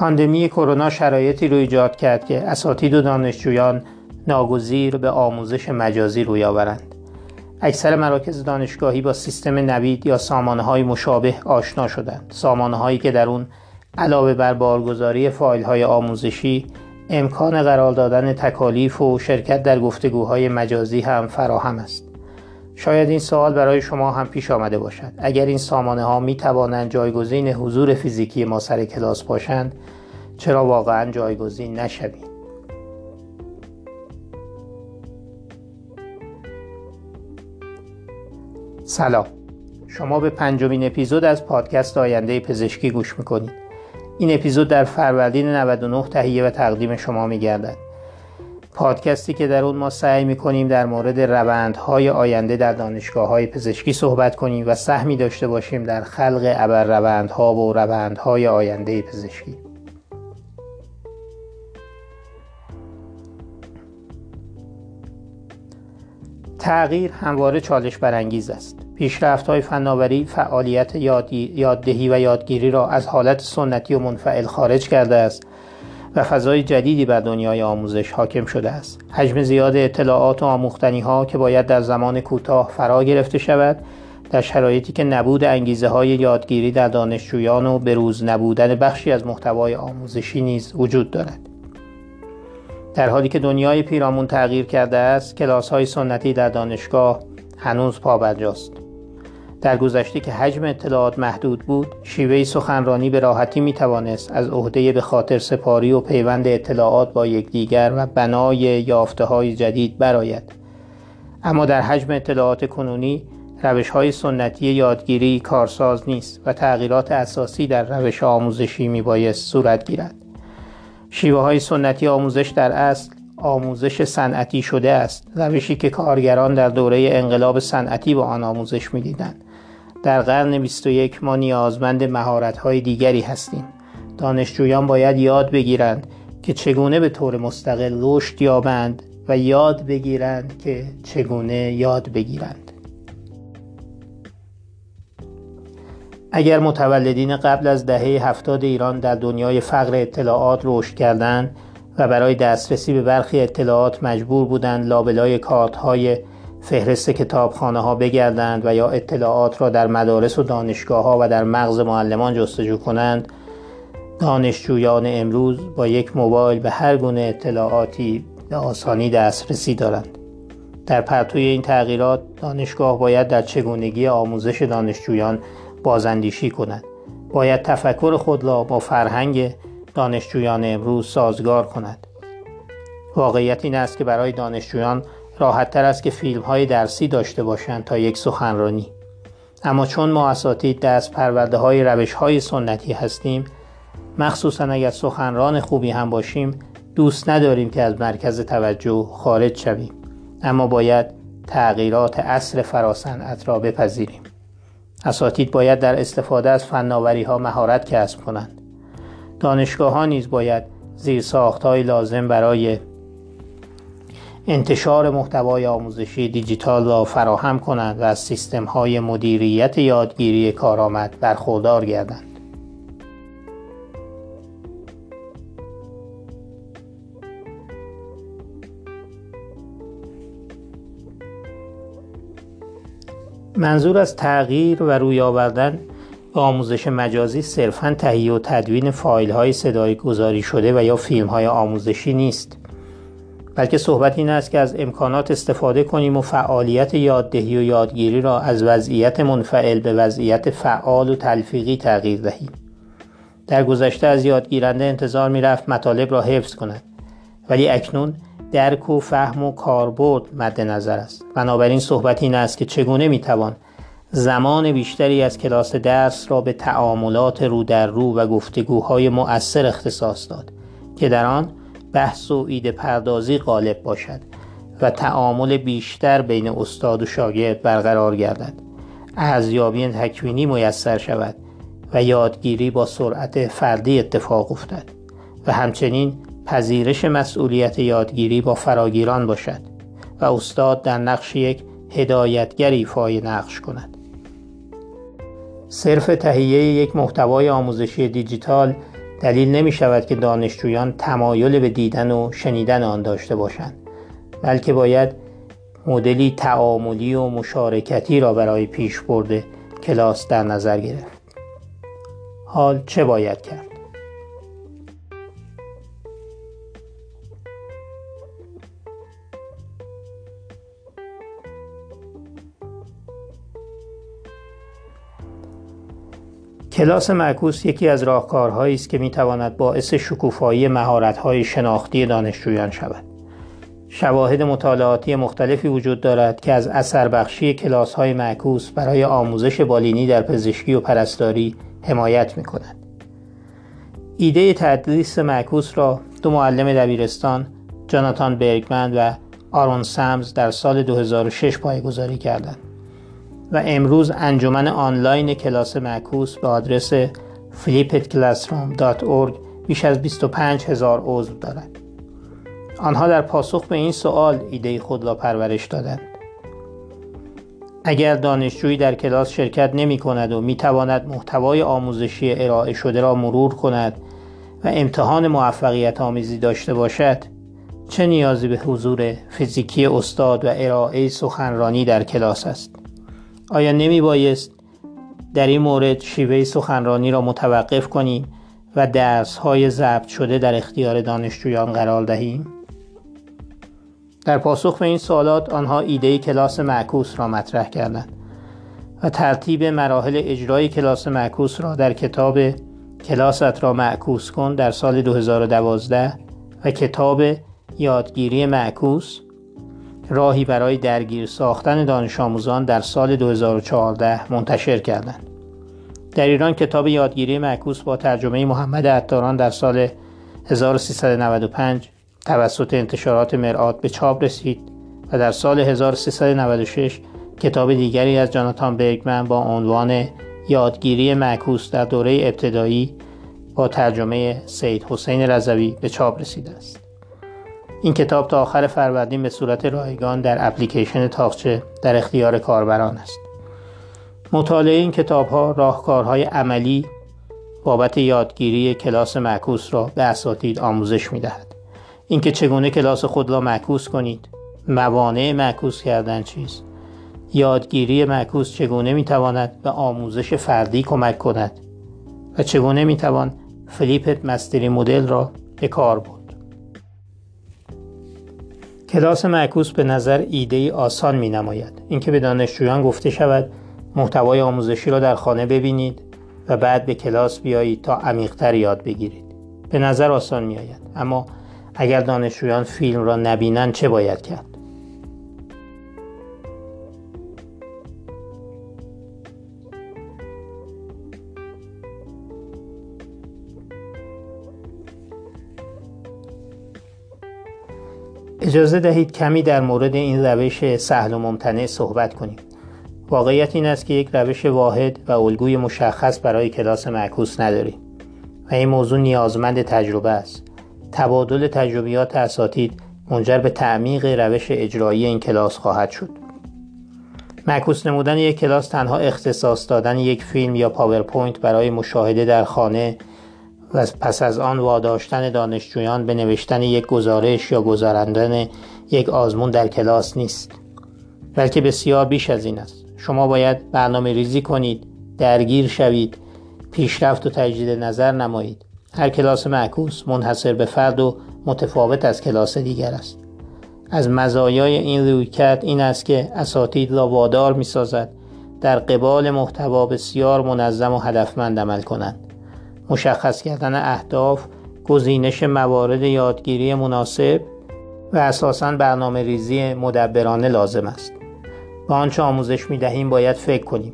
پاندمی کرونا شرایطی رو ایجاد کرد که اساتید و دانشجویان ناگزیر به آموزش مجازی روی آورند. اکثر مراکز دانشگاهی با سیستم نوید یا سامانه های مشابه آشنا شدند. سامانه هایی که در اون علاوه بر بارگذاری فایل های آموزشی امکان قرار دادن تکالیف و شرکت در گفتگوهای مجازی هم فراهم است. شاید این سوال برای شما هم پیش آمده باشد اگر این سامانه ها می توانند جایگزین حضور فیزیکی ما سر کلاس باشند چرا واقعا جایگزین نشویم؟ سلام. شما به پنجمین اپیزود از پادکست آینده پزشکی گوش می‌کنید. این اپیزود در فروردین 99 تهیه و تقدیم شما میگردد. پادکستی که در اون ما سعی می‌کنیم در مورد روندهای آینده در دانشگاه های پزشکی صحبت کنیم و سهمی داشته باشیم در خلق ابر روندها و روندهای آینده پزشکی. تغییر همواره چالش برانگیز است. پیشرفت های فناوری فعالیت یاددهی و یادگیری را از حالت سنتی و منفعل خارج کرده است و فضای جدیدی بر دنیای آموزش حاکم شده است. حجم زیاد اطلاعات و آموختنی ها که باید در زمان کوتاه فرا گرفته شود در شرایطی که نبود انگیزه های یادگیری در دانشجویان و بروز نبودن بخشی از محتوای آموزشی نیز وجود دارد. در حالی که دنیای پیرامون تغییر کرده است کلاس های سنتی در دانشگاه هنوز پابرجاست. در گذشته که حجم اطلاعات محدود بود شیوه سخنرانی به راحتی می توانست از عهده به خاطر سپاری و پیوند اطلاعات با یکدیگر و بنای یافته های جدید براید اما در حجم اطلاعات کنونی روش های سنتی یادگیری کارساز نیست و تغییرات اساسی در روش آموزشی می بایست صورت گیرد. شیوه های سنتی آموزش در اصل آموزش صنعتی شده است روشی که کارگران در دوره انقلاب صنعتی با آن آموزش می‌دیدند در قرن 21 ما نیازمند مهارت‌های دیگری هستیم. دانشجویان باید یاد بگیرند که چگونه به طور مستقل رشد یابند و یاد بگیرند که چگونه یاد بگیرند. اگر متولدین قبل از دهه هفتاد ایران در دنیای فقر اطلاعات رشد کردند و برای دسترسی به برخی اطلاعات مجبور بودند لابلای کارت های فهرست کتابخانه ها بگردند و یا اطلاعات را در مدارس و دانشگاه ها و در مغز معلمان جستجو کنند دانشجویان امروز با یک موبایل به هر گونه اطلاعاتی به آسانی دسترسی دارند. در پرتوی این تغییرات دانشگاه باید در چگونگی آموزش دانشجویان بازاندیشی کند. باید تفکر خود را با فرهنگ دانشجویان امروز سازگار کند. واقعیت این است که برای دانشجویان راحت تر است که فیلم های درسی داشته باشند تا یک سخنرانی. اما چون ما اساتید دست پرورده های روش های سنتی هستیم مخصوصا اگر سخنران خوبی هم باشیم دوست نداریم که از مرکز توجه خارج شویم. اما باید تغییرات اصر فراسنت را بپذیریم. اساتید باید در استفاده از فناوری ها مهارت کسب کنند دانشگاه ها نیز باید زیرساخت های لازم برای انتشار محتوای آموزشی دیجیتال را فراهم کنند و از سیستم های مدیریت یادگیری کارآمد برخوردار گردند. منظور از تغییر و روی آوردن به آموزش مجازی صرفا تهیه و تدوین فایل های صدایی گذاری شده و یا فیلم های آموزشی نیست. بلکه صحبت این است که از امکانات استفاده کنیم و فعالیت یاددهی و یادگیری را از وضعیت منفعل به وضعیت فعال و تلفیقی تغییر دهیم. در گذشته از یادگیرنده انتظار می رفت مطالب را حفظ کند. ولی اکنون درک و فهم و کاربرد مد نظر است. بنابراین صحبت این است که چگونه می توان زمان بیشتری از کلاس درس را به تعاملات رو در رو و گفتگوهای مؤثر اختصاص داد که در آن بحث و ایده پردازی غالب باشد و تعامل بیشتر بین استاد و شاگرد برقرار گردد. ارزیابی تکوینی میسر شود و یادگیری با سرعت فردی اتفاق افتد و همچنین پذیرش مسئولیت یادگیری با فراگیران باشد و استاد در نقش یک هدایتگر ایفای نقش کند. صرف تهیه یک محتوای آموزشی دیجیتال دلیل نمی شود که دانشجویان تمایل به دیدن و شنیدن آن داشته باشند بلکه باید مدلی تعاملی و مشارکتی را برای پیش برده کلاس در نظر گرفت. حال چه باید کرد؟ کلاس معکوس یکی از راهکارهایی است که می‌تواند باعث شکوفایی مهارت‌های شناختی دانشجویان شود. شواهد مطالعاتی مختلفی وجود دارد که از اثر بخشی کلاس های معکوس برای آموزش بالینی در پزشکی و پرستاری حمایت می کند. ایده تدریس معکوس را دو معلم دبیرستان جاناتان برگمن و آرون سمز در سال 2006 پایگذاری کردند. و امروز انجمن آنلاین کلاس معکوس به آدرس flippedclassroom.org بیش از 25 هزار عضو دارد. آنها در پاسخ به این سوال ایده خود را پرورش دادند. اگر دانشجویی در کلاس شرکت نمی کند و می تواند محتوای آموزشی ارائه شده را مرور کند و امتحان موفقیت آمیزی داشته باشد چه نیازی به حضور فیزیکی استاد و ارائه سخنرانی در کلاس است؟ آیا نمی بایست در این مورد شیوه سخنرانی را متوقف کنیم و درس های ضبط شده در اختیار دانشجویان قرار دهیم؟ در پاسخ به این سوالات آنها ایده کلاس معکوس را مطرح کردند و ترتیب مراحل اجرای کلاس معکوس را در کتاب کلاست را معکوس کن در سال 2012 و کتاب یادگیری معکوس راهی برای درگیر ساختن دانش آموزان در سال 2014 منتشر کردند. در ایران کتاب یادگیری معکوس با ترجمه محمد عطاران در سال 1395 توسط انتشارات مرآت به چاپ رسید و در سال 1396 کتاب دیگری از جاناتان برگمن با عنوان یادگیری معکوس در دوره ابتدایی با ترجمه سید حسین رضوی به چاپ رسیده است. این کتاب تا آخر فروردین به صورت رایگان در اپلیکیشن تاخچه در اختیار کاربران است. مطالعه این کتاب ها راهکارهای عملی بابت یادگیری کلاس معکوس را به اساتید آموزش می دهد. اینکه چگونه کلاس خود را معکوس کنید، موانع معکوس کردن چیست، یادگیری معکوس چگونه می تواند به آموزش فردی کمک کند و چگونه می توان فلیپت مستری مدل را به کار برد. کلاس معکوس به نظر ایده ای آسان می نماید اینکه به دانشجویان گفته شود محتوای آموزشی را در خانه ببینید و بعد به کلاس بیایید تا عمیقتر یاد بگیرید. به نظر آسان می آید اما اگر دانشجویان فیلم را نبینند چه باید کرد؟ اجازه دهید کمی در مورد این روش سهل و ممتنع صحبت کنیم. واقعیت این است که یک روش واحد و الگوی مشخص برای کلاس معکوس نداریم و این موضوع نیازمند تجربه است. تبادل تجربیات اساتید منجر به تعمیق روش اجرایی این کلاس خواهد شد. معکوس نمودن یک کلاس تنها اختصاص دادن یک فیلم یا پاورپوینت برای مشاهده در خانه و پس از آن واداشتن دانشجویان به نوشتن یک گزارش یا گذراندن یک آزمون در کلاس نیست. بلکه بسیار بیش از این است. شما باید برنامه ریزی کنید درگیر شوید پیشرفت و تجدید نظر نمایید. هر کلاس معکوس منحصر به فرد و متفاوت از کلاس دیگر است. از مزایای این رویکرد این است که اساتید را وادار می سازد در قبال محتوا بسیار منظم و هدفمند عمل کنند. مشخص کردن اهداف گزینش موارد یادگیری مناسب و اساسا برنامه ریزی مدبرانه لازم است. به آنچه آموزش می دهیم باید فکر کنیم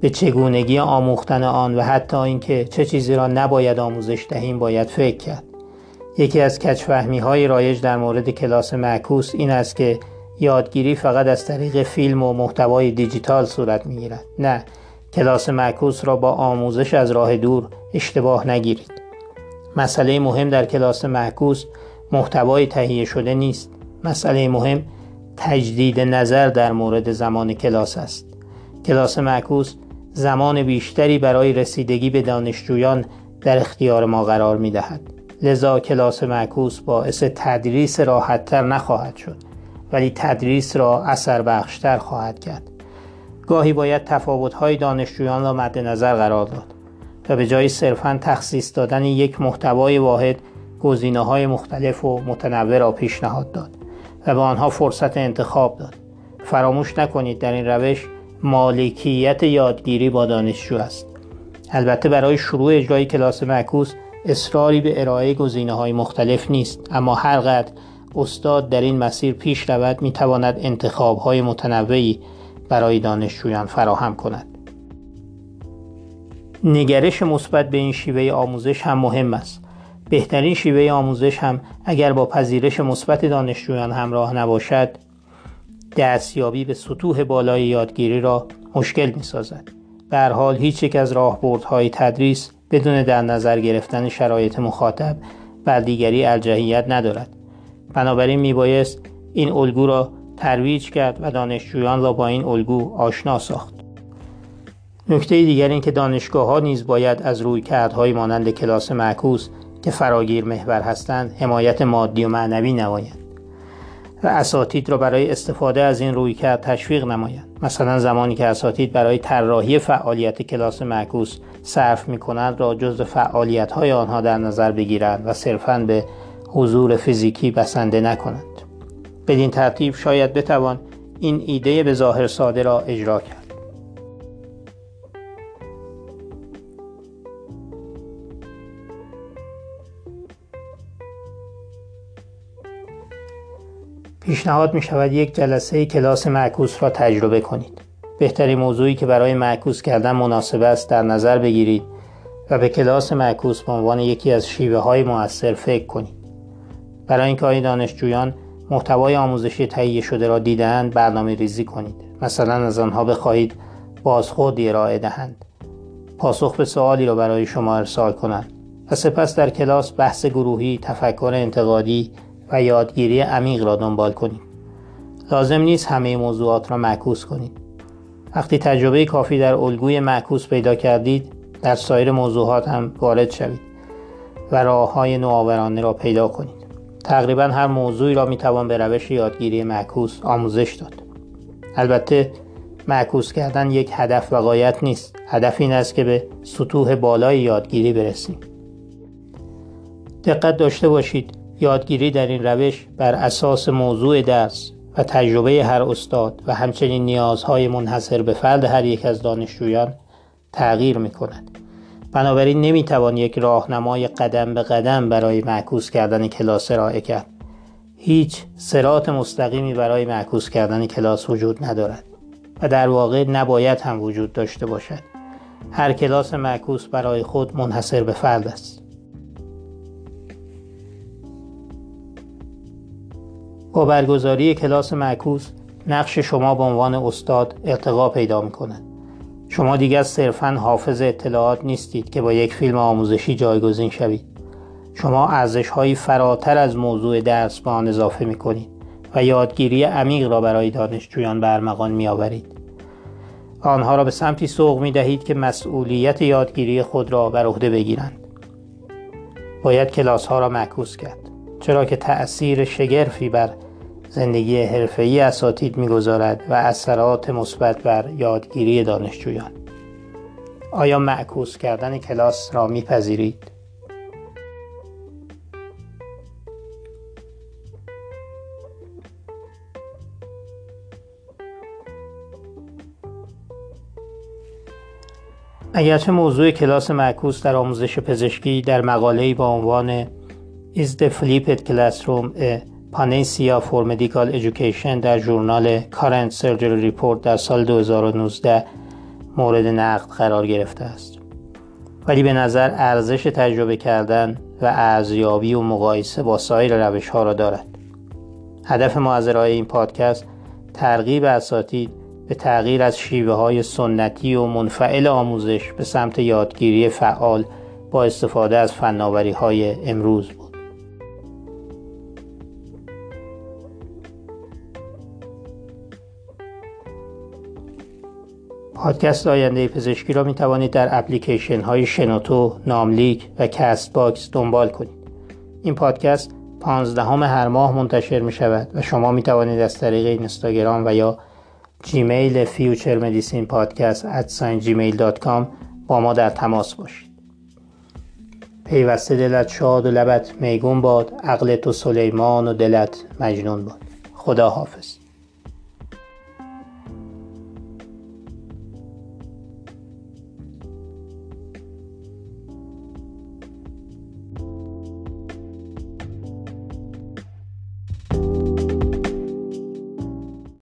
به چگونگی آموختن آن و حتی اینکه چه چیزی را نباید آموزش دهیم باید فکر کرد. یکی از کچفهمی های رایج در مورد کلاس معکوس این است که یادگیری فقط از طریق فیلم و محتوای دیجیتال صورت می گیرد نه کلاس معکوس را با آموزش از راه دور اشتباه نگیرید مسئله مهم در کلاس معکوس محتوای تهیه شده نیست مسئله مهم تجدید نظر در مورد زمان کلاس است کلاس معکوس زمان بیشتری برای رسیدگی به دانشجویان در اختیار ما قرار می دهد. لذا کلاس معکوس باعث تدریس راحتتر نخواهد شد ولی تدریس را اثر بخشتر خواهد کرد. گاهی باید تفاوت‌های دانشجویان را مد نظر قرار داد و به جای صرفا تخصیص دادن یک محتوای واحد گزینه های مختلف و متنوع را پیشنهاد داد و به آنها فرصت انتخاب داد. فراموش نکنید در این روش مالکیت یادگیری با دانشجو است. البته برای شروع اجرای کلاس معکوس اصراری به ارائه گزینه های مختلف نیست اما هر قدر استاد در این مسیر پیش رود می تواند انتخاب های متنوعی برای دانشجویان فراهم کند نگرش مثبت به این شیوه آموزش هم مهم است بهترین شیوه آموزش هم اگر با پذیرش مثبت دانشجویان همراه نباشد دستیابی به سطوح بالای یادگیری را مشکل می سازد. به حال هیچ یک از راهبردهای تدریس بدون در نظر گرفتن شرایط مخاطب بر دیگری الجهیت ندارد. بنابراین می بایست این الگو را ترویج کرد و دانشجویان را با این الگو آشنا ساخت. نکته دیگر این که دانشگاه ها نیز باید از روی کردهای مانند کلاس معکوس که فراگیر محور هستند حمایت مادی و معنوی نمایند و اساتید را برای استفاده از این روی کرد تشویق نمایند مثلا زمانی که اساتید برای طراحی فعالیت کلاس معکوس صرف می کنند را جز فعالیت های آنها در نظر بگیرند و صرفا به حضور فیزیکی بسنده نکنند بدین ترتیب شاید بتوان این ایده به ظاهر ساده را اجرا کرد پیشنهاد می شود یک جلسه کلاس معکوس را تجربه کنید. بهترین موضوعی که برای معکوس کردن مناسب است در نظر بگیرید و به کلاس معکوس به عنوان یکی از شیوه های موثر فکر کنید. برای اینکه آیا دانشجویان محتوای آموزشی تهیه شده را دیدند برنامه ریزی کنید. مثلا از آنها بخواهید بازخوردی ارائه دهند. پاسخ به سوالی را برای شما ارسال کنند و سپس در کلاس بحث گروهی، تفکر انتقادی و یادگیری عمیق را دنبال کنید. لازم نیست همه موضوعات را معکوس کنید. وقتی تجربه کافی در الگوی معکوس پیدا کردید، در سایر موضوعات هم وارد شوید و راه های نوآورانه را پیدا کنید. تقریبا هر موضوعی را می‌توان به روش یادگیری معکوس آموزش داد. البته معکوس کردن یک هدف و قایت نیست. هدف این است که به سطوح بالای یادگیری برسیم. دقت داشته باشید یادگیری در این روش بر اساس موضوع درس و تجربه هر استاد و همچنین نیازهای منحصر به فرد هر یک از دانشجویان تغییر می کند. بنابراین نمی توان یک راهنمای قدم به قدم برای معکوس کردن کلاس ارائه کرد. هیچ سرات مستقیمی برای معکوس کردن کلاس وجود ندارد و در واقع نباید هم وجود داشته باشد. هر کلاس معکوس برای خود منحصر به فرد است. با برگزاری کلاس معکوس نقش شما به عنوان استاد ارتقا پیدا می کند. شما دیگر صرفا حافظ اطلاعات نیستید که با یک فیلم آموزشی جایگزین شوید. شما ارزش هایی فراتر از موضوع درس به آن اضافه می کنید و یادگیری عمیق را برای دانشجویان برمغان می آورید. آنها را به سمتی سوق می دهید که مسئولیت یادگیری خود را بر عهده بگیرند. باید کلاس ها را معکوس کرد. چرا که تأثیر شگرفی بر زندگی حرفه‌ای اساتید می‌گذارد و اثرات مثبت بر یادگیری دانشجویان. آیا معکوس کردن کلاس را میپذیرید؟ اگرچه موضوع کلاس معکوس در آموزش پزشکی در مقاله‌ای با عنوان Is the flipped classroom a panacea for medical education در ژورنال Current Surgery Report در سال 2019 مورد نقد قرار گرفته است. ولی به نظر ارزش تجربه کردن و ارزیابی و مقایسه با سایر روش ها را دارد. هدف ما از ارائه این پادکست ترغیب اساتید به تغییر از شیوه های سنتی و منفعل آموزش به سمت یادگیری فعال با استفاده از فناوری های امروز بود. پادکست آینده پزشکی را می توانید در اپلیکیشن های شنوتو، ناملیک و کست باکس دنبال کنید. این پادکست پانزدهم هر ماه منتشر می شود و شما می توانید از طریق اینستاگرام و یا جیمیل فیوچر مدیسین پادکست با ما در تماس باشید. پیوسته دلت شاد و لبت میگون باد عقل تو سلیمان و دلت مجنون باد خدا حافظ